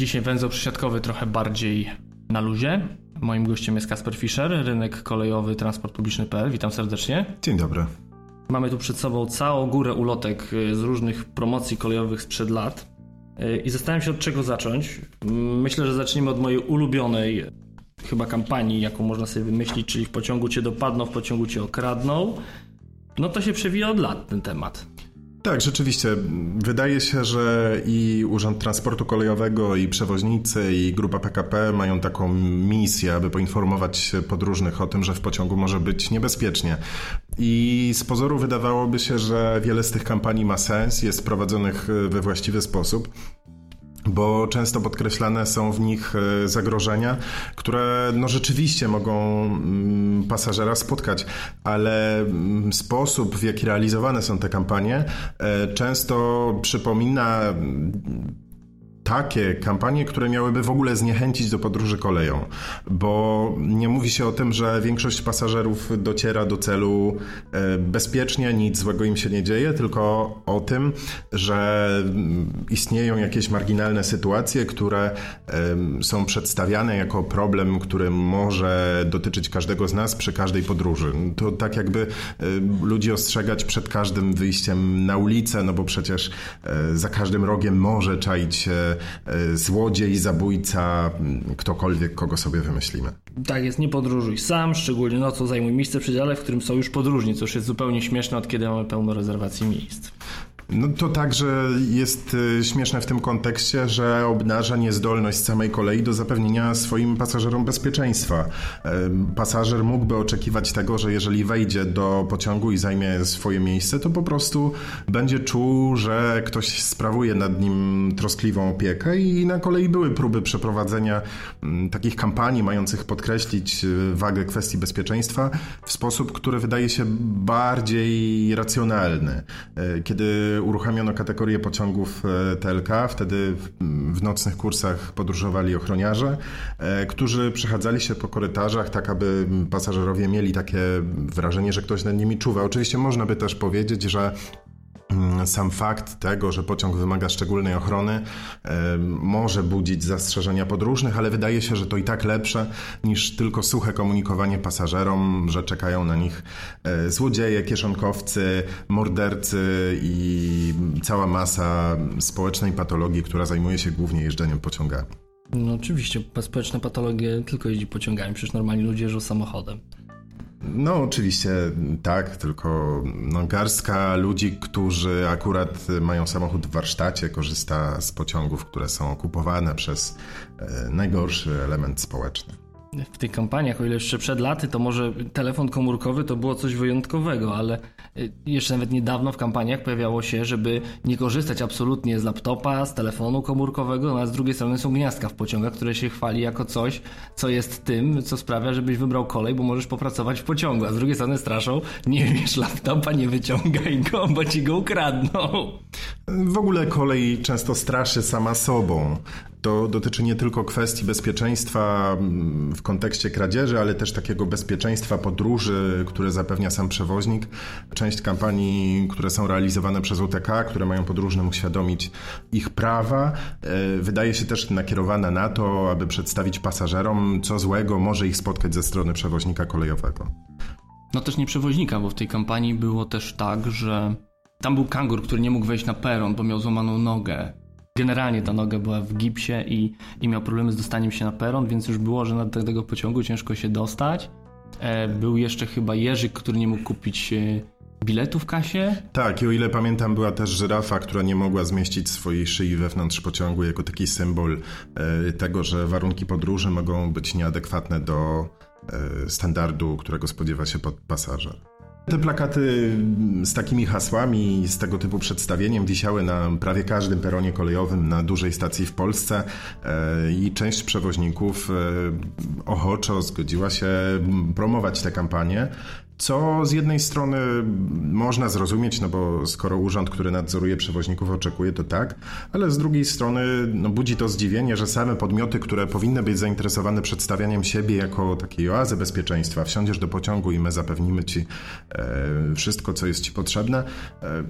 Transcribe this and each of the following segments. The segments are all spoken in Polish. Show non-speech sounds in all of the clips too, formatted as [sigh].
Dzisiaj węzeł przesiadkowy trochę bardziej na luzie. Moim gościem jest Kasper Fischer, rynek kolejowy transport publiczny.pl. Witam serdecznie. Dzień dobry. Mamy tu przed sobą całą górę ulotek y, z różnych promocji kolejowych sprzed lat. Y, I zastanawiam się od czego zacząć. Myślę, że zaczniemy od mojej ulubionej chyba kampanii, jaką można sobie wymyślić, czyli w pociągu cię dopadną, w pociągu cię okradną. No to się przewija od lat ten temat. Tak, rzeczywiście. Wydaje się, że i Urząd Transportu Kolejowego, i przewoźnicy, i grupa PKP mają taką misję, aby poinformować podróżnych o tym, że w pociągu może być niebezpiecznie. I z pozoru wydawałoby się, że wiele z tych kampanii ma sens, jest prowadzonych we właściwy sposób bo często podkreślane są w nich e, zagrożenia, które no rzeczywiście mogą mm, pasażera spotkać, ale mm, sposób, w jaki realizowane są te kampanie, e, często przypomina takie kampanie, które miałyby w ogóle zniechęcić do podróży koleją, bo nie mówi się o tym, że większość pasażerów dociera do celu e, bezpiecznie, nic złego im się nie dzieje, tylko o tym, że istnieją jakieś marginalne sytuacje, które są przedstawiane jako problem, który może dotyczyć każdego z nas przy każdej podróży. To tak jakby ludzi ostrzegać przed każdym wyjściem na ulicę, no bo przecież e, za każdym rogiem może czaić się E, złodziej, zabójca, ktokolwiek, kogo sobie wymyślimy. Tak jest, nie podróżuj sam, szczególnie nocą zajmuj miejsce w przedziale, w którym są już podróżni, co już jest zupełnie śmieszne, od kiedy mamy pełno rezerwacji miejsc. No to także jest y, śmieszne w tym kontekście, że obnaża niezdolność samej kolei do zapewnienia swoim pasażerom bezpieczeństwa. Pasażer mógłby oczekiwać tego, że jeżeli wejdzie do pociągu i zajmie swoje miejsce, to po prostu będzie czuł, że ktoś sprawuje nad nim troskliwą opiekę i na kolei były próby przeprowadzenia takich kampanii mających podkreślić y, wagę kwestii bezpieczeństwa w sposób, który wydaje się bardziej racjonalny. E, kiedy uruchomiono kategorię pociągów e, TLK. Wtedy w nocnych kursach podróżowali ochroniarze, e, którzy przechadzali się po korytarzach, tak aby pasażerowie mieli takie wrażenie, że ktoś nad nimi czuwa. Oczywiście można by też powiedzieć, że sam fakt tego, że pociąg wymaga szczególnej ochrony, może budzić zastrzeżenia podróżnych, ale wydaje się, że to i tak lepsze niż tylko suche komunikowanie pasażerom, że czekają na nich e, złodzieje, kieszonkowcy, mordercy i cała masa społecznej patologii, która zajmuje się głównie jeżdżeniem pociągami. No oczywiście, społeczne patologie tylko jeździ pociągami, przecież normalni ludzie jeżdżą samochodem. No, oczywiście tak, tylko no, garstka ludzi, którzy akurat mają samochód w warsztacie, korzysta z pociągów, które są okupowane przez e, najgorszy element społeczny. W tych kampaniach, o ile jeszcze przed laty, to może telefon komórkowy to było coś wyjątkowego, ale jeszcze nawet niedawno w kampaniach pojawiało się, żeby nie korzystać absolutnie z laptopa, z telefonu komórkowego, no a z drugiej strony są gniazdka w pociągach, które się chwali jako coś, co jest tym, co sprawia, żebyś wybrał kolej, bo możesz popracować w pociągu, a z drugiej strony straszą, nie wiesz laptopa, nie wyciągaj go, bo ci go ukradną. W ogóle kolej często straszy sama sobą. To dotyczy nie tylko kwestii bezpieczeństwa mm, w kontekście kradzieży, ale też takiego bezpieczeństwa podróży, które zapewnia sam przewoźnik. Część kampanii, które są realizowane przez UTK, które mają podróżnym uświadomić ich prawa, e, wydaje się też nakierowana na to, aby przedstawić pasażerom, co złego może ich spotkać ze strony przewoźnika kolejowego. No też nie przewoźnika, bo w tej kampanii było też tak, że tam był kangur, który nie mógł wejść na peron, bo miał złamaną nogę. Generalnie ta noga była w gipsie i, i miał problemy z dostaniem się na peron, więc już było, że na tego pociągu ciężko się dostać. E, był jeszcze chyba Jerzyk, który nie mógł kupić e, biletu w kasie? Tak, i o ile pamiętam, była też żyrafa, która nie mogła zmieścić swojej szyi wewnątrz pociągu jako taki symbol e, tego, że warunki podróży mogą być nieadekwatne do standardu, którego spodziewa się pasażer. Te plakaty z takimi hasłami, z tego typu przedstawieniem wisiały na prawie każdym peronie kolejowym na dużej stacji w Polsce e, i część przewoźników e, ochoczo zgodziła się promować tę kampanię. Co z jednej strony można zrozumieć, no bo skoro urząd, który nadzoruje przewoźników oczekuje, to tak, ale z drugiej strony no, budzi to zdziwienie, że same podmioty, które powinny być zainteresowane przedstawianiem siebie jako takiej oazy bezpieczeństwa, wsiądziesz do pociągu i my zapewnimy ci e, wszystko, co jest ci potrzebne, e,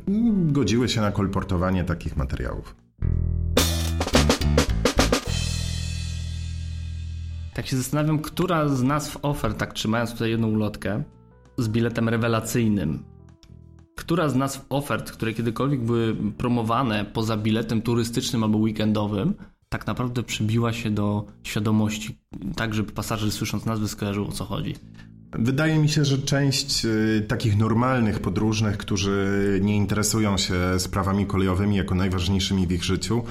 godziły się na kolportowanie takich materiałów. Tak się zastanawiam, która z nazw ofert, tak trzymając tutaj jedną ulotkę, z biletem rewelacyjnym, która z nazw ofert, które kiedykolwiek były promowane poza biletem turystycznym albo weekendowym, tak naprawdę przybiła się do świadomości, tak żeby pasażer słysząc nazwy skojarzył o co chodzi. Wydaje mi się, że część y, takich normalnych podróżnych, którzy nie interesują się sprawami kolejowymi jako najważniejszymi w ich życiu,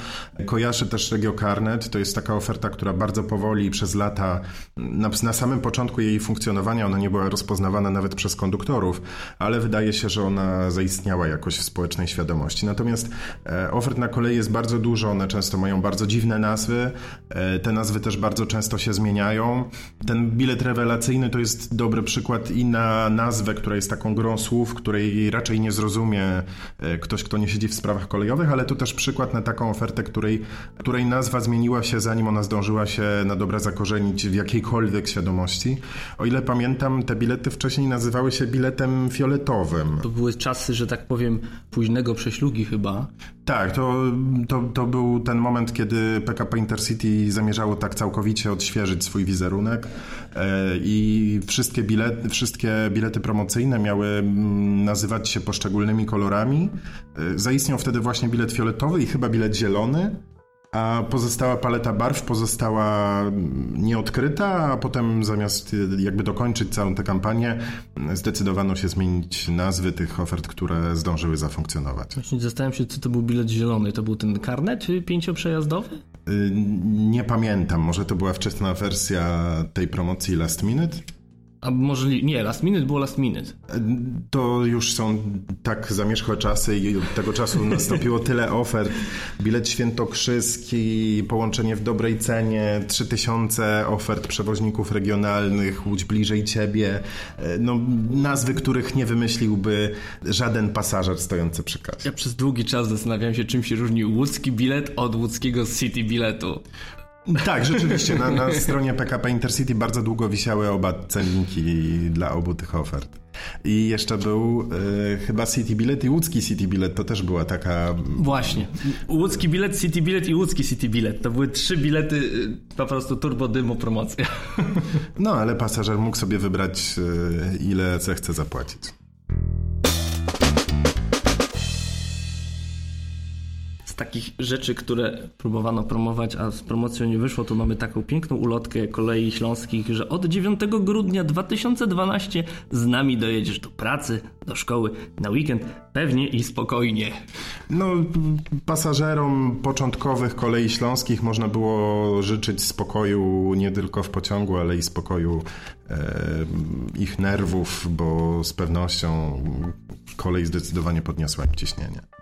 kojarzy też Regio Carnet. To jest taka oferta, która bardzo powoli przez lata, na, na samym początku jej funkcjonowania, ona nie była rozpoznawana nawet przez konduktorów, ale wydaje się, że ona zaistniała jakoś w społecznej świadomości. Natomiast e, ofert na kolei jest bardzo dużo, one często mają bardzo dziwne nazwy, e, te nazwy też bardzo często się zmieniają. Ten bilet rewelacyjny to jest do dobry przykład i na nazwę, która jest taką grą słów, której raczej nie zrozumie e, ktoś, kto nie siedzi w sprawach kolejowych, ale to też przykład na taką ofertę, której, której nazwa zmieniła się zanim ona zdążyła się na dobre zakorzenić w jakiejkolwiek świadomości. O ile pamiętam, te bilety wcześniej nazywały się biletem fioletowym. To były czasy, że tak powiem, późnego prześlugi chyba. Tak, to, to, to był ten moment, kiedy PKP Intercity zamierzało tak całkowicie odświeżyć swój wizerunek e, i wszystkie bilety, wszystkie bilety promocyjne miały mm, nazywać się poszczególnymi kolorami. E, zaistniał wtedy właśnie bilet fioletowy i chyba bilet zielony a pozostała paleta barw pozostała nieodkryta, a potem zamiast jakby dokończyć całą tę kampanię, zdecydowano się zmienić nazwy tych ofert, które zdążyły zafunkcjonować. Właśnie zastanawiam się, co to był bilet zielony. To był ten karnet pięcioprzejazdowy? Y, nie pamiętam, może to była wczesna wersja tej promocji Last Minute? A może nie, last minute było last minute. To już są tak zamierzchłe czasy i od tego czasu [laughs] nastąpiło tyle ofert. Bilet świętokrzyski, połączenie w dobrej cenie, 3000 ofert przewoźników regionalnych, Łódź bliżej ciebie. No, nazwy, których nie wymyśliłby żaden pasażer stojący przy kasie. Ja przez długi czas zastanawiałem się, czym się różni łódzki bilet od łódzkiego City biletu. Tak, rzeczywiście. Na, na stronie PKP Intercity bardzo długo wisiały oba ceniki dla obu tych ofert. I jeszcze był y, chyba City Bilet i łódzki City Bilet. To też była taka... Właśnie. Łódzki bilet, City Bilet i łódzki City Bilet. To były trzy bilety, y, po prostu turbo dymu promocja. No, ale pasażer mógł sobie wybrać, y, ile chce zapłacić. Takich rzeczy, które próbowano promować, a z promocją nie wyszło, to mamy taką piękną ulotkę kolei śląskich, że od 9 grudnia 2012 z nami dojedziesz do pracy, do szkoły, na weekend, pewnie i spokojnie. No, pasażerom początkowych kolei śląskich można było życzyć spokoju nie tylko w pociągu, ale i spokoju e, ich nerwów, bo z pewnością kolej zdecydowanie podniosła im ciśnienie.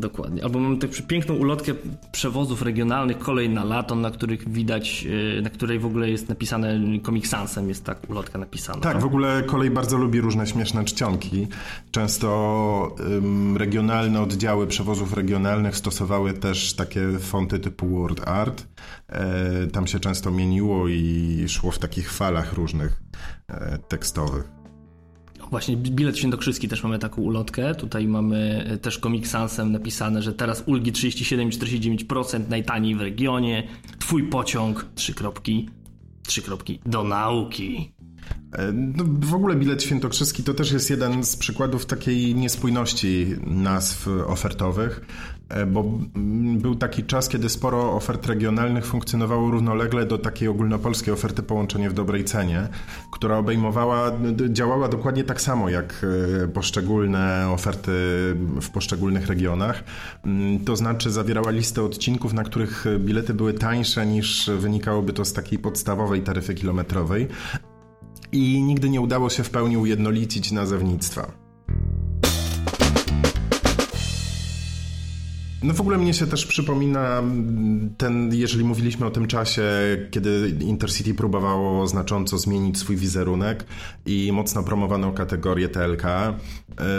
Dokładnie. Albo mamy tak piękną ulotkę przewozów regionalnych, kolej na lato, na których widać, e, na której w ogóle jest napisane Comic Sansem, jest tak ulotka napisana. Tak, w ogóle kolej bardzo lubi różne śmieszne czcionki. Często ym, regionalne oddziały przewozów regionalnych stosowały też takie fonty typu Word Art. E, tam się często mieniło i szło w takich falach różnych e, tekstowych. Właśnie bilet świętokrzyski też mamy taką ulotkę. Tutaj mamy e, też Comic Sansem napisane, że teraz ulgi 37-49% najtaniej w regionie. Twój pociąg, trzy kropki, trzy kropki, do nauki. E, no, w ogóle bilet świętokrzyski to też jest jeden z przykładów takiej niespójności nazw ofertowych, e, bo był taki czas, kiedy sporo ofert regionalnych funkcjonowało równolegle do takiej ogólnopolskiej oferty połączenie w dobrej cenie, która obejmowała, działała dokładnie tak samo jak e, poszczególne oferty w poszczególnych regionach. Mm, to znaczy zawierała listę odcinków, na których bilety były tańsze niż wynikałoby to z takiej podstawowej taryfy kilometrowej, i nigdy nie udało się w pełni ujednolicić nazewnictwa. No w ogóle mnie się też przypomina ten, jeżeli mówiliśmy o tym czasie, kiedy Intercity próbowało znacząco zmienić swój wizerunek i mocno promowano kategorię TLK e,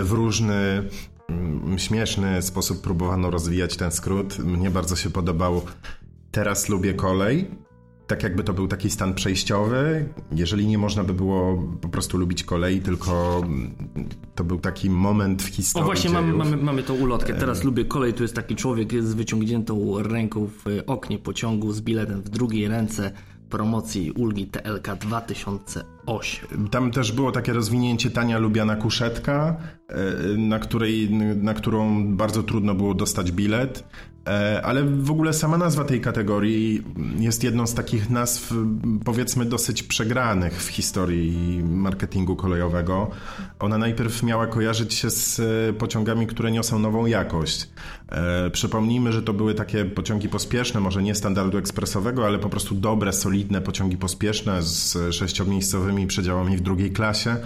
w różny mm, śmieszny sposób próbowano rozwijać ten skrót. Mnie bardzo się podobał Teraz lubię kolej tak jakby to był taki stan przejściowy. Jeżeli nie można by było po prostu lubić kolei, tylko to był taki moment w historii. O właśnie, mamy, mamy, mamy tą ulotkę. Teraz lubię kolej, tu jest taki człowiek z wyciągniętą ręką w oknie pociągu z biletem w drugiej ręce promocji ulgi TLK 2008. Tam też było takie rozwinięcie tania lubiana kuszetka, e, na, której, na którą bardzo trudno było dostać bilet. E, ale w ogóle sama nazwa tej kategorii jest jedną z takich nazw, powiedzmy, dosyć przegranych w historii marketingu kolejowego. Ona najpierw miała kojarzyć się z e, pociągami, które niosą nową jakość. Przypomnijmy, że to były takie pociągi pospieszne, może nie standardu ekspresowego, ale po prostu dobre, solidne pociągi pospieszne z sześciomiejscowymi przedziałami w drugiej klasie.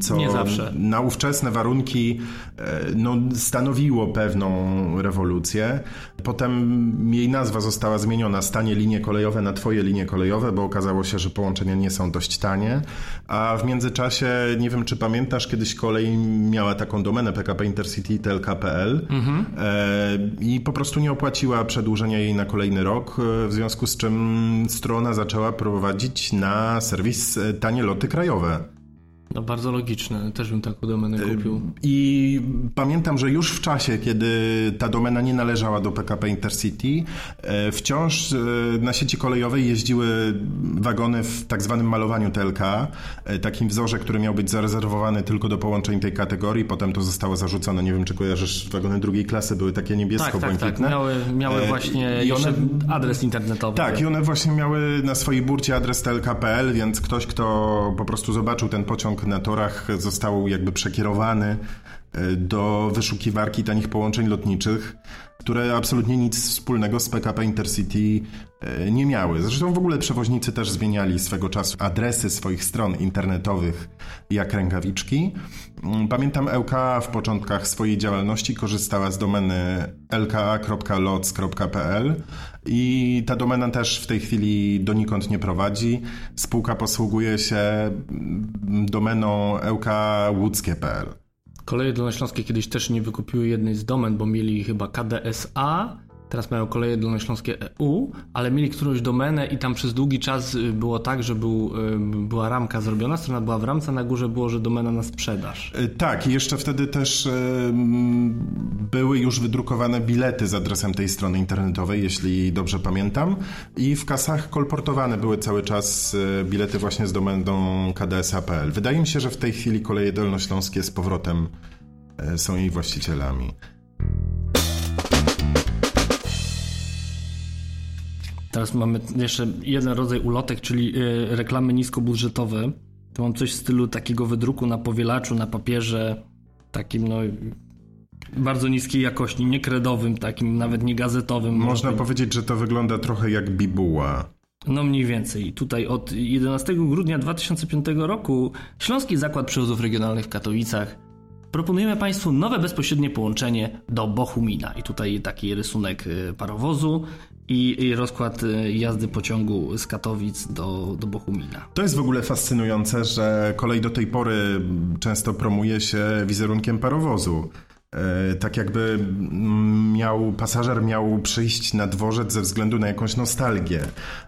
Co nie zawsze. na ówczesne warunki no, stanowiło pewną rewolucję. Potem jej nazwa została zmieniona z tanie linie kolejowe na twoje linie kolejowe, bo okazało się, że połączenia nie są dość tanie. A w międzyczasie, nie wiem czy pamiętasz, kiedyś kolej miała taką domenę PKP Intercity tlk.pl mhm. e, i po prostu nie opłaciła przedłużenia jej na kolejny rok, e, w związku z czym strona zaczęła prowadzić na serwis e, tanie loty krajowe. No bardzo logiczne, też bym taką domenę kupił. I pamiętam, że już w czasie, kiedy ta domena nie należała do PKP Intercity, e, wciąż e, na sieci kolejowej jeździły wagony w tak zwanym malowaniu TLK, e, takim wzorze, który miał być zarezerwowany tylko do połączeń tej kategorii, potem to zostało zarzucone, nie wiem czy kojarzysz, wagony drugiej klasy były takie niebiesko-błękitne. Tak, tak, tak. Miały, miały właśnie I one, adres internetowy. Tak, i one właśnie miały na swojej burcie adres tlk.pl, więc ktoś, kto po prostu zobaczył ten pociąg na torach został jakby przekierowany e, do wyszukiwarki tanich połączeń lotniczych, które absolutnie nic wspólnego z PKP Intercity e, nie miały. Zresztą w ogóle przewoźnicy też zmieniali swego czasu adresy swoich stron internetowych jak rękawiczki. Mm, pamiętam LK w początkach swojej działalności korzystała z domeny lka.lots.pl i ta domena też w tej chwili donikąd nie prowadzi. Spółka posługuje się mm, domeną lkłódzkie.pl. Koleje Dolnośląskie kiedyś też nie wykupiły jednej z domen, bo mieli chyba KDSA, teraz mają koleje dolnośląskie EU, ale mieli którąś domenę i tam przez długi czas y, było tak, że był, y, była ramka zrobiona, strona była w ramce, na górze było, że domena na sprzedaż. Y, tak, i jeszcze wtedy też były już wydrukowane bilety z adresem tej strony internetowej, jeśli dobrze pamiętam, i w kasach kolportowane były cały czas bilety właśnie z domeną kdsa.pl. Wydaje mi się, że w tej chwili koleje dolnośląskie z powrotem są jej właścicielami. Teraz mamy jeszcze jeden rodzaj ulotek, czyli y, reklamy niskobudżetowe. To mam coś w stylu takiego wydruku na powielaczu, na papierze, takim no bardzo niskiej jakości, nie kredowym, takim nawet nie gazetowym. Można powiedzieć, że to wygląda trochę jak bibuła. No mniej więcej. Tutaj od 11 grudnia 2005 roku Śląski Zakład Przewozów Regionalnych w Katowicach proponujemy Państwu nowe bezpośrednie połączenie do Bochumina. I tutaj taki rysunek y, parowozu i, rozkład y, jazdy pociągu z Katowic do, do Bochumina. To jest w ogóle fascynujące, że kolej do tej pory często promuje się wizerunkiem parowozu. E, tak jakby miał, pasażer miał przyjść na dworzec ze względu na jakąś nostalgię.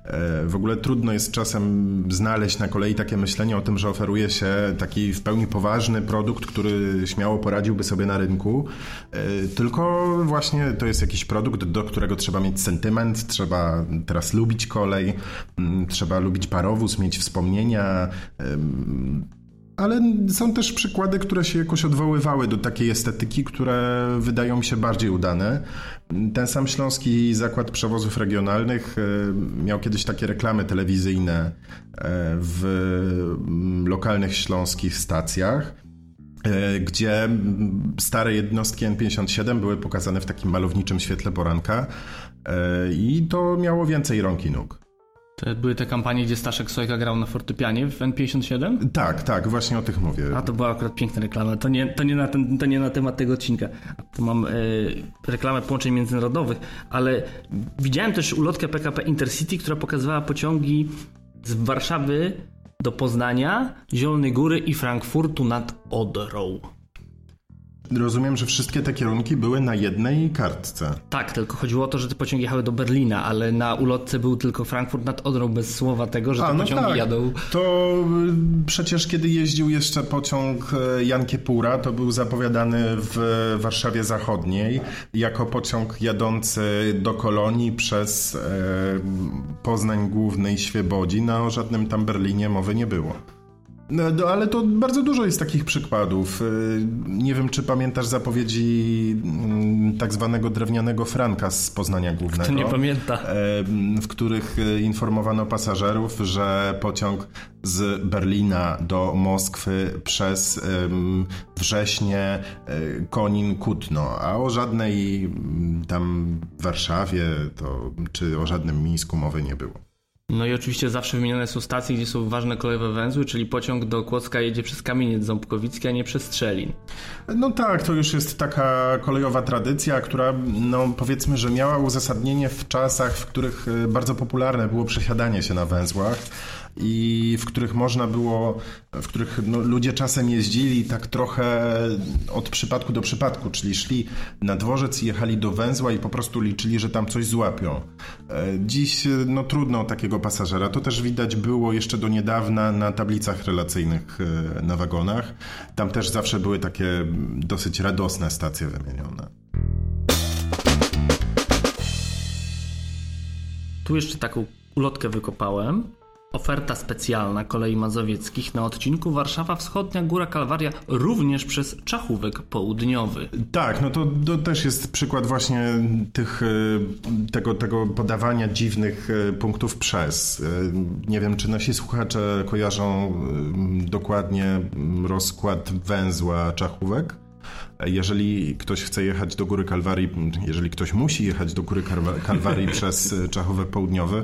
E, w ogóle trudno jest czasem znaleźć na kolei takie myślenie o tym, że oferuje się taki w pełni poważny produkt, który śmiało poradziłby sobie na rynku. E, tylko właśnie to jest jakiś produkt, do którego trzeba mieć sentyment, trzeba teraz lubić kolej, trzeba lubić parowóz, mieć wspomnienia ale są też przykłady, które się jakoś odwoływały do takiej estetyki, które wydają mi się bardziej udane. Ten sam Śląski Zakład Przewozów Regionalnych e, miał kiedyś takie reklamy telewizyjne e, w lokalnych śląskich stacjach e, gdzie stare jednostki N57 były pokazane w takim malowniczym świetle poranka i to miało więcej rąk i nóg. To były te kampanie, gdzie Staszek Sojka grał na fortepianie w N57? Tak, tak, właśnie o tych mówię. A to była akurat piękna reklama. To nie, to nie, na, ten, to nie na temat tego odcinka. Tu mam e, reklamę połączeń międzynarodowych, ale widziałem też ulotkę PKP Intercity, która pokazywała pociągi z Warszawy do Poznania, Zielonej Góry i Frankfurtu nad Odrą. Rozumiem, że wszystkie te kierunki były na jednej kartce. Tak, tylko chodziło o to, że te pociągi jechały do Berlina, ale na ulotce był tylko Frankfurt nad Odrą bez słowa tego, że te A, no pociągi tak. jadą. To y, przecież kiedy jeździł jeszcze pociąg y, Jan Kiepura, to był zapowiadany w Warszawie Zachodniej jako pociąg jadący do kolonii przez e, Poznań Główny i Świebodzin, a o żadnym tam Berlinie mowy nie było. No, ale to bardzo dużo jest takich przykładów. Y, nie wiem, czy pamiętasz zapowiedzi mm, tak zwanego drewnianego Franka z Poznania Głównego. Kto nie pamięta. W których y, informowano pasażerów, że pociąg z Berlina do Moskwy przez wrześnie y, Konin Kutno, a o żadnej mm, tam Warszawie to, czy o żadnym Mińsku mowy nie było. No i oczywiście zawsze wymienione są stacje, gdzie są ważne kolejowe węzły, czyli pociąg do Kłodzka jedzie przez Kamieniec Ząbkowicki, a nie przez Strzelin. No tak, to już jest taka kolejowa tradycja, która no powiedzmy, że miała uzasadnienie w czasach, w których e, bardzo popularne było przesiadanie się na węzłach i w których można było, w których no, ludzie czasem jeździli tak trochę od przypadku do przypadku, czyli szli na dworzec i jechali do węzła i po prostu liczyli, że tam coś złapią. E, dziś no, trudno takiego pasażera. To też widać było jeszcze do niedawna na tablicach relacyjnych e, na wagonach. Tam też zawsze były takie dosyć radosne stacje wymienione. Tu jeszcze taką ulotkę wykopałem. Oferta specjalna kolei mazowieckich na odcinku Warszawa Wschodnia Góra Kalwaria również przez Czachówek Południowy. Tak, no to, to też jest przykład właśnie tych, e, tego, tego podawania dziwnych e, punktów przez. E, nie wiem, czy nasi słuchacze kojarzą dokładnie rozkład węzła Czachówek? Jeżeli ktoś chce jechać do Góry Kalwarii, jeżeli ktoś musi jechać do Góry Kalwarii [laughs] przez Czachowe Południowe,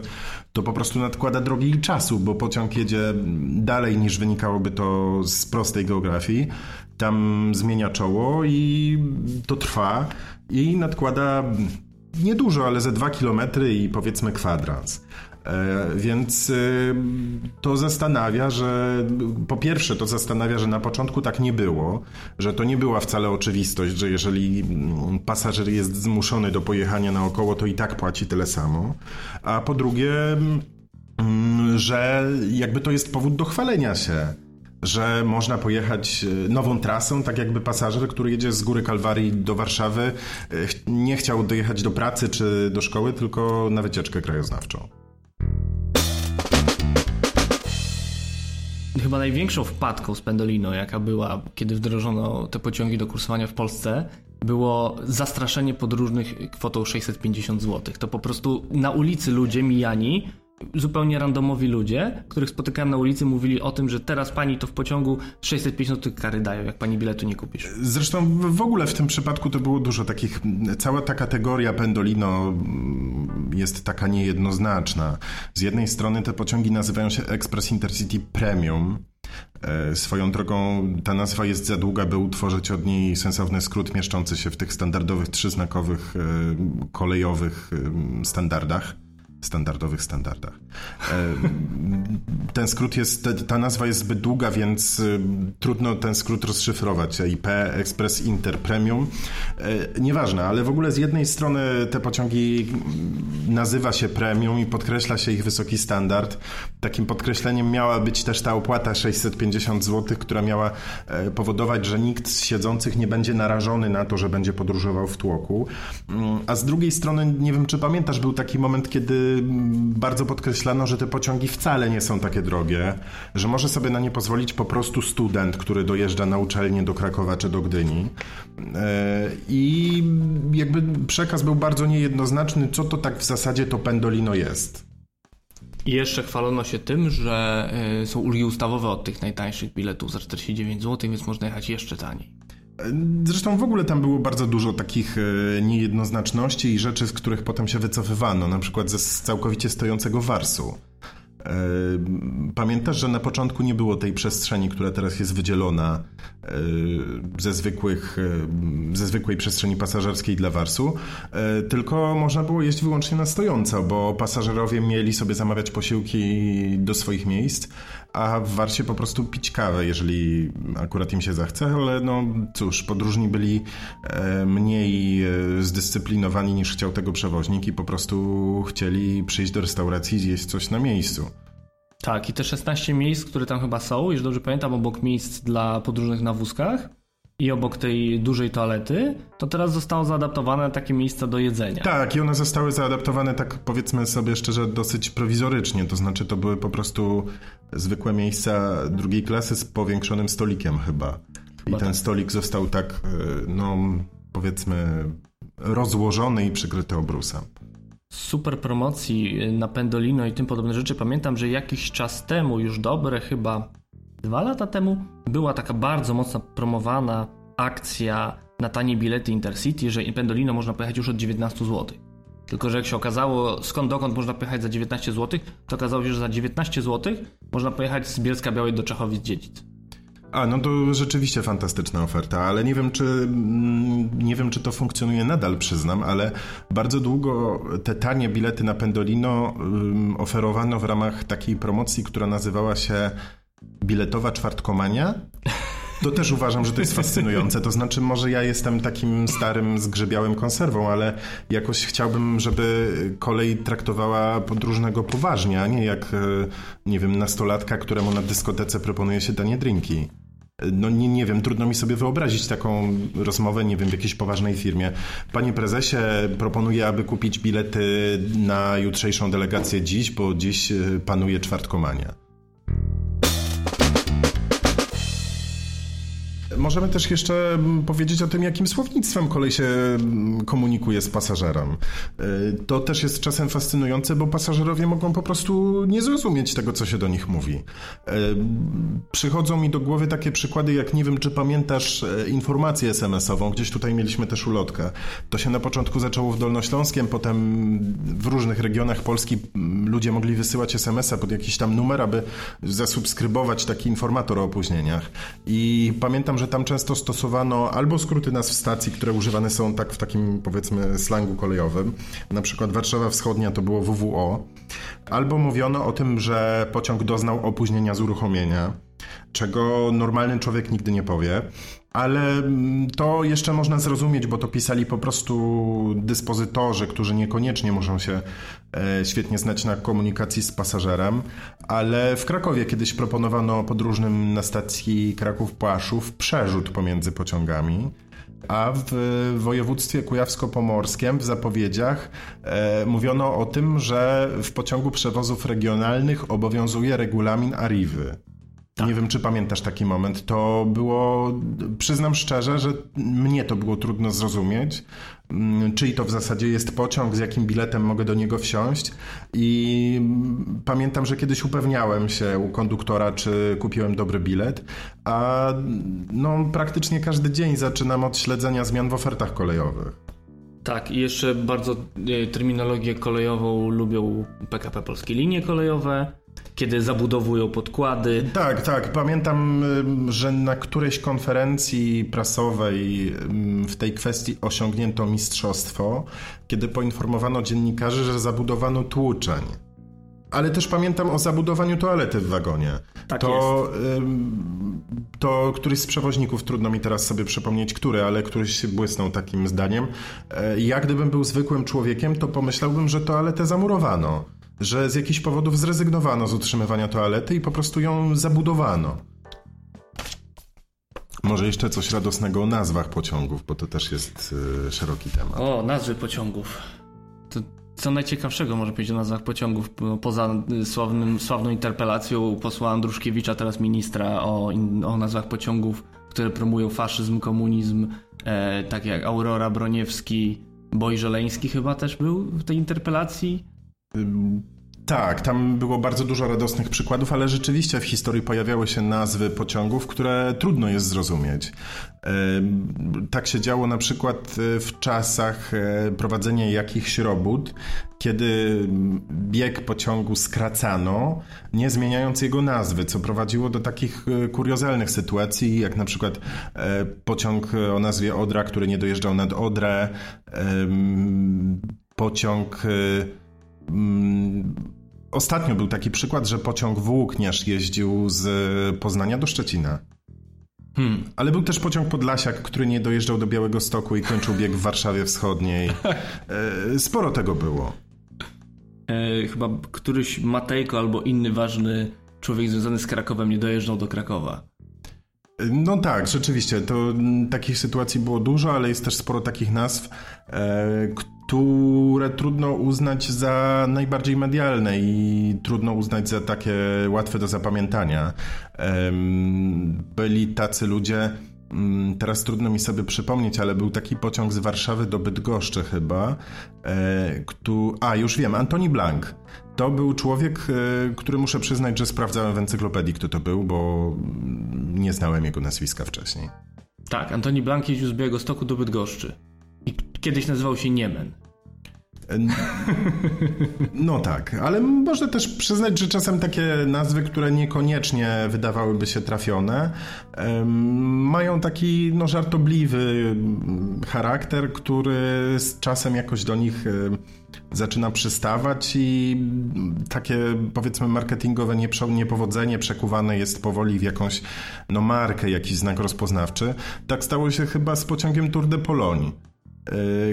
to po prostu nadkłada drogi i czasu, bo pociąg jedzie dalej niż wynikałoby to z prostej geografii. Tam zmienia czoło i to trwa i nadkłada niedużo, ale ze dwa kilometry i powiedzmy kwadrans. E, więc y, to zastanawia, że po pierwsze to zastanawia, że na początku tak nie było, że to nie była wcale oczywistość, że jeżeli mm, pasażer jest zmuszony do pojechania naokoło, to i tak płaci tyle samo. A po drugie, mm, że jakby to jest powód do chwalenia się że można pojechać y, nową trasą, tak jakby pasażer, który jedzie z góry Kalwarii do Warszawy, y, nie chciał dojechać do pracy czy do szkoły, tylko na wycieczkę krajoznawczą. Chyba największą wpadką z Pendolino, jaka była, kiedy wdrożono te pociągi do kursowania w Polsce, było zastraszenie podróżnych kwotą 650 zł. To po prostu na ulicy ludzie mijani zupełnie randomowi ludzie, których spotykałem na ulicy, mówili o tym, że teraz pani to w pociągu 650 kary dają, jak pani biletu nie kupisz. Zresztą w ogóle w tym przypadku to było dużo takich, cała ta kategoria Pendolino jest taka niejednoznaczna. Z jednej strony te pociągi nazywają się Express Intercity Premium, e, Swoją drogą ta nazwa jest za długa, by utworzyć od niej sensowny skrót mieszczący się w tych standardowych trzyznakowych e, kolejowych e, standardach standardowych standardach. E, ten skrót jest, ta nazwa jest zbyt długa, więc y, trudno ten skrót rozszyfrować. IP, Express Inter Premium. E, nieważne, ale w ogóle z jednej strony te pociągi nazywa się premium i podkreśla się ich wysoki standard. Takim podkreśleniem miała być też ta opłata 650 zł, która miała e, powodować, że nikt z siedzących nie będzie narażony na to, że będzie podróżował w tłoku. Mm, a z drugiej strony, nie wiem czy pamiętasz, był taki moment, kiedy bardzo podkreślano, że te pociągi wcale nie są takie drogie, że może sobie na nie pozwolić po prostu student, który dojeżdża na uczelnię do Krakowa czy do Gdyni. E, I jakby przekaz był bardzo niejednoznaczny, co to tak w zasadzie to pendolino jest. I jeszcze chwalono się tym, że e, są ulgi ustawowe od tych najtańszych biletów za 49 zł, więc można jechać jeszcze taniej. Zresztą w ogóle tam było bardzo dużo takich e, niejednoznaczności i rzeczy, z których potem się wycofywano, na przykład ze całkowicie stojącego warsu. Pamiętasz, że na początku nie było tej przestrzeni, która teraz jest wydzielona ze, zwykłych, ze zwykłej przestrzeni pasażerskiej dla Warsu, tylko można było jeść wyłącznie na stojąco, bo pasażerowie mieli sobie zamawiać posiłki do swoich miejsc, a w Warsie po prostu pić kawę, jeżeli akurat im się zachce, ale no cóż, podróżni byli mniej zdyscyplinowani niż chciał tego przewoźnik i po prostu chcieli przyjść do restauracji i zjeść coś na miejscu. Tak, i te 16 miejsc, które tam chyba są, już dobrze pamiętam, obok miejsc dla podróżnych na wózkach i obok tej dużej toalety, to teraz zostało zaadaptowane takie miejsca do jedzenia. Tak, i one zostały zaadaptowane tak powiedzmy sobie szczerze dosyć prowizorycznie, to znaczy to były po prostu zwykłe miejsca drugiej klasy z powiększonym stolikiem chyba. I ten tak. stolik został tak, e, no powiedzmy rozłożony i przykryty obrusem super promocji na Pendolino i tym podobne rzeczy. Pamiętam, że jakiś czas temu, już dobre chyba dwa lata temu, była taka bardzo mocno promowana akcja na tanie bilety Intercity, że Pendolino można pojechać już od 19 zł. Tylko, że jak się okazało, skąd dokąd można pojechać za 19 zł, to okazało się, że za 19 zł można pojechać z Bielska Białej do Czechowic-Dziedzic. A, no to rzeczywiście fantastyczna oferta, ale nie wiem, czy mm, nie wiem, czy to funkcjonuje nadal, przyznam, ale bardzo długo te tanie bilety na Pendolino um, oferowano w ramach takiej promocji, która nazywała się Biletowa Czwartkomania. To też uważam, że to jest fascynujące. To znaczy, może ja jestem takim starym, zgrzybiałym konserwą, ale jakoś chciałbym, żeby kolej traktowała podróżnego poważnie, a nie jak, e, nie wiem, nastolatka, któremu na dyskotece proponuje się danie drinki. No nie, nie wiem, trudno mi sobie wyobrazić taką rozmowę, nie wiem, w jakiejś poważnej firmie. Panie prezesie, proponuję, aby kupić bilety na jutrzejszą delegację dziś, bo dziś e, panuje czwartkomania. Możemy też jeszcze mm, powiedzieć o tym, jakim słownictwem kolej się mm, komunikuje z pasażerem. Y, to też jest czasem fascynujące, bo pasażerowie mogą po prostu nie zrozumieć tego, co się do nich mówi. Y, przychodzą mi do głowy takie przykłady, jak nie wiem, czy pamiętasz e, informację SMS-ową. Gdzieś tutaj mieliśmy też ulotkę. To się na początku zaczęło w Dolnośląskiem, potem w różnych regionach Polski mm, ludzie mogli wysyłać SMS-a pod jakiś tam numer, aby zasubskrybować taki informator o opóźnieniach. I pamiętam, że że tam często stosowano albo skróty nazw stacji, które używane są tak w takim powiedzmy slangu kolejowym, na przykład Warszawa Wschodnia to było WWO, albo mówiono o tym, że pociąg doznał opóźnienia z uruchomienia, czego normalny człowiek nigdy nie powie ale mm, to jeszcze można zrozumieć, bo to pisali po prostu dyspozytorzy, którzy niekoniecznie muszą się e, świetnie znać na komunikacji z pasażerem, ale w Krakowie kiedyś proponowano podróżnym na stacji Kraków-Płaszów przerzut pomiędzy pociągami. A w województwie kujawsko-pomorskim w zapowiedziach e, mówiono o tym, że w pociągu przewozów regionalnych obowiązuje regulamin Arrivy. Tak. Nie wiem, czy pamiętasz taki moment. To było, przyznam szczerze, że mnie to było trudno zrozumieć. Mm, Czyli to w zasadzie jest pociąg, z jakim biletem mogę do niego wsiąść. I pamiętam, że kiedyś upewniałem się u konduktora, czy kupiłem dobry bilet. A no, praktycznie każdy dzień zaczynam od śledzenia zmian w ofertach kolejowych. Tak, i jeszcze bardzo e, terminologię kolejową lubią PKP Polskie Linie Kolejowe kiedy zabudowują podkłady. Tak, tak. Pamiętam, że na którejś konferencji prasowej w tej kwestii osiągnięto mistrzostwo, kiedy poinformowano dziennikarzy, że zabudowano tłuczeń. Ale też pamiętam o zabudowaniu toalety w wagonie. Tak to, jest. to któryś z przewoźników, trudno mi teraz sobie przypomnieć, który, ale któryś błysnął takim zdaniem. E, ja gdybym był zwykłym człowiekiem, to pomyślałbym, że toaletę zamurowano że z jakichś powodów zrezygnowano z utrzymywania toalety i po prostu ją zabudowano. Może jeszcze coś radosnego o nazwach pociągów, bo to też jest y, szeroki temat. O, nazwy pociągów. To co najciekawszego może powiedzieć o nazwach pociągów, poza sławnym, sławną interpelacją posła Andruszkiewicza, teraz ministra, o, o nazwach pociągów, które promują faszyzm, komunizm, e, tak jak Aurora Broniewski, Boj Żeleński chyba też był w tej interpelacji. Tak, tam było bardzo dużo radosnych przykładów, ale rzeczywiście w historii pojawiały się nazwy pociągów, które trudno jest zrozumieć. Tak się działo na przykład e, w czasach e, prowadzenia jakichś robót, kiedy bieg pociągu skracano, nie zmieniając jego nazwy, co prowadziło do takich e, kuriozalnych sytuacji, jak na przykład pociąg o nazwie Odra, który nie dojeżdżał nad Odrę, pociąg Ostatnio był taki przykład, że pociąg Włókniarz jeździł z Poznania do Szczecina. Hmm. Ale był też pociąg Podlasiak, który nie dojeżdżał do Białego Stoku i kończył bieg w Warszawie Wschodniej. [laughs] E, sporo tego było. E, chyba któryś Matejko albo inny ważny człowiek związany z Krakowem nie dojeżdżał do Krakowa. No tak, rzeczywiście. To takich sytuacji było dużo, ale jest też sporo takich nazw, e, które trudno uznać za najbardziej medialne i trudno uznać za takie łatwe do zapamiętania. Byli tacy ludzie, mm, teraz trudno mi sobie przypomnieć, ale był taki pociąg z Warszawy do Bydgoszczy chyba. E, a, już wiem, Antoni Blank. To był człowiek, e, który muszę przyznać, że sprawdzałem w encyklopedii, kto to był, bo nie znałem jego nazwiska wcześniej. Tak, Antoni Blank jeździł z Białego Stoku do Bydgoszczy. Kiedyś nazywał się Niemen. No tak, ale można też przyznać, że czasem takie nazwy, które niekoniecznie wydawałyby się trafione, mają taki no, żartobliwy charakter, który z czasem jakoś do nich zaczyna przystawać i takie powiedzmy marketingowe niepowodzenie przekuwane jest powoli w jakąś no, markę, jakiś znak rozpoznawczy. Tak stało się chyba z pociągiem Tour de Pologne Y,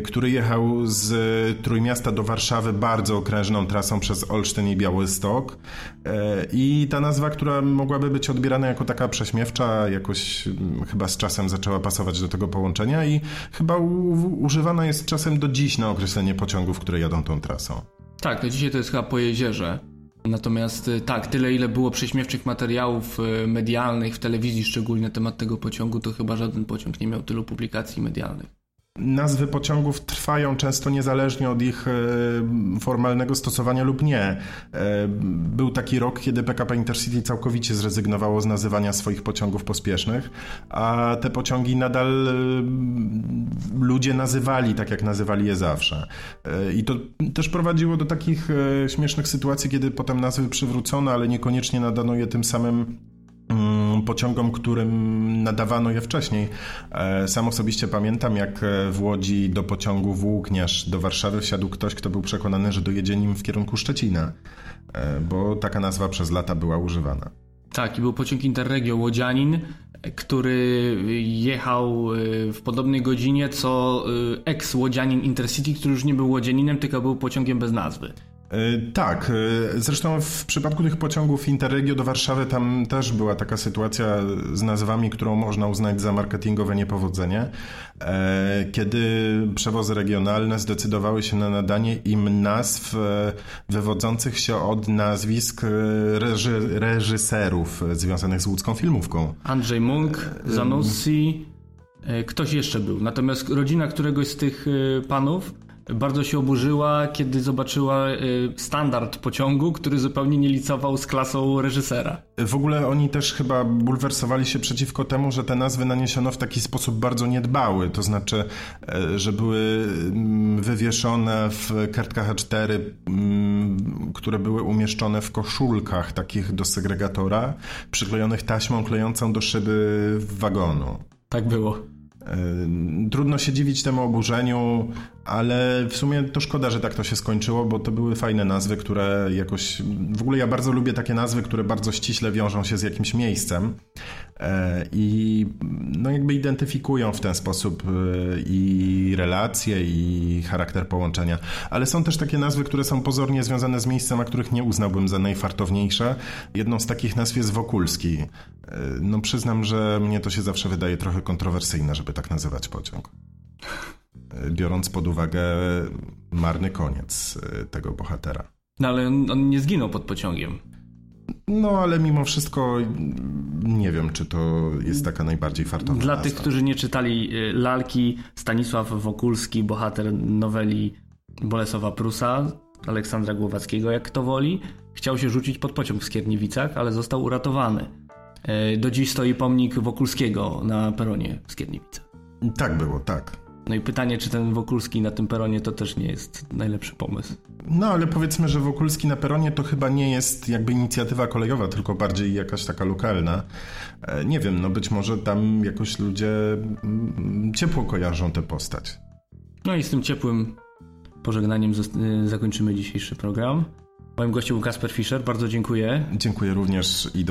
który jechał z Trójmiasta do Warszawy bardzo okrężną trasą przez Olsztyn i Białystok. Y, I ta nazwa, która mogłaby być odbierana jako taka prześmiewcza, jakoś mm, chyba z czasem zaczęła pasować do tego połączenia i chyba używana jest czasem do dziś na określenie pociągów, które jadą tą trasą. Tak, to dzisiaj to jest chyba po jeziorze. Natomiast y, tak, tyle ile było prześmiewczych materiałów medialnych w telewizji, szczególnie na temat tego pociągu, to chyba żaden pociąg nie miał tylu publikacji medialnych. Nazwy pociągów trwają często niezależnie od ich e, formalnego stosowania lub nie. E, był taki rok, kiedy PKP Intercity całkowicie zrezygnowało z nazywania swoich pociągów pospiesznych, a te pociągi nadal e, ludzie nazywali tak, jak nazywali je zawsze. I to też prowadziło do takich śmiesznych sytuacji, kiedy potem nazwy przywrócono, ale niekoniecznie nadano je tym samym pociągom, którym nadawano je wcześniej. E, sam osobiście pamiętam, jak e, w Łodzi do pociągu Włókniarz do Warszawy wsiadł ktoś, kto był przekonany, że dojedzie nim w kierunku Szczecina, e, bo taka nazwa przez lata była używana. Tak, i był pociąg Interregio Łodzianin, który jechał w podobnej godzinie co ex-łodzianin Intercity, który już nie był łodzianinem, tylko był pociągiem bez nazwy. E, tak, e, zresztą w przypadku tych pociągów Interregio do Warszawy tam też była taka sytuacja z nazwami, którą można uznać za marketingowe niepowodzenie, e, kiedy przewozy regionalne zdecydowały się na nadanie im nazw wywodzących się od nazwisk reży reżyserów związanych z łódzką filmówką. Andrzej Munk, Zanussi, ktoś jeszcze był. Natomiast rodzina któregoś z tych panów bardzo się oburzyła, kiedy zobaczyła y, standard pociągu, który zupełnie nie licował z klasą reżysera. W ogóle oni też chyba bulwersowali się przeciwko temu, że te nazwy naniesiono w taki sposób bardzo niedbały, to znaczy, e, że były mm, wywieszone w kartkach A4, mm, które były umieszczone w koszulkach takich do segregatora, przyklejonych taśmą klejącą do szyby wagonu. Tak było. Trudno się dziwić temu oburzeniu, ale w sumie to szkoda, że tak to się skończyło, bo to były fajne nazwy, które jakoś. W ogóle ja bardzo lubię takie nazwy, które bardzo ściśle wiążą się z jakimś miejscem i no jakby identyfikują w ten sposób e, i relacje, i charakter połączenia. Ale są też takie nazwy, które są pozornie związane z miejscem, a których nie uznałbym za najfartowniejsze. Jedną z takich nazw jest Wokulski. No przyznam, że mnie to się zawsze wydaje trochę kontrowersyjne, żeby tak nazywać pociąg. Biorąc pod uwagę marny koniec e, tego bohatera. No ale on, on nie zginął pod pociągiem. No, ale mimo wszystko nie wiem, czy to jest taka najbardziej fartowna Dla nazwa. tych, którzy nie czytali e, lalki, Stanisław Wokulski, bohater noweli Bolesława Prusa, Aleksandra Głowackiego, jak kto woli, chciał się rzucić pod pociąg w Skierniewicach, ale został uratowany. E, do dziś stoi pomnik Wokulskiego na peronie w Skierniewicach. Tak było, tak. No i pytanie, czy ten Wokulski na tym peronie to też nie jest najlepszy pomysł. No ale powiedzmy, że Wokulski na peronie to chyba nie jest jakby inicjatywa kolejowa, tylko bardziej jakaś taka lokalna. E, nie wiem, no być może tam jakoś ludzie mm, ciepło kojarzą tę postać. No i z tym ciepłym pożegnaniem zakończymy dzisiejszy program. Moim gościem był Kasper Fischer, bardzo dziękuję. Dziękuję również i do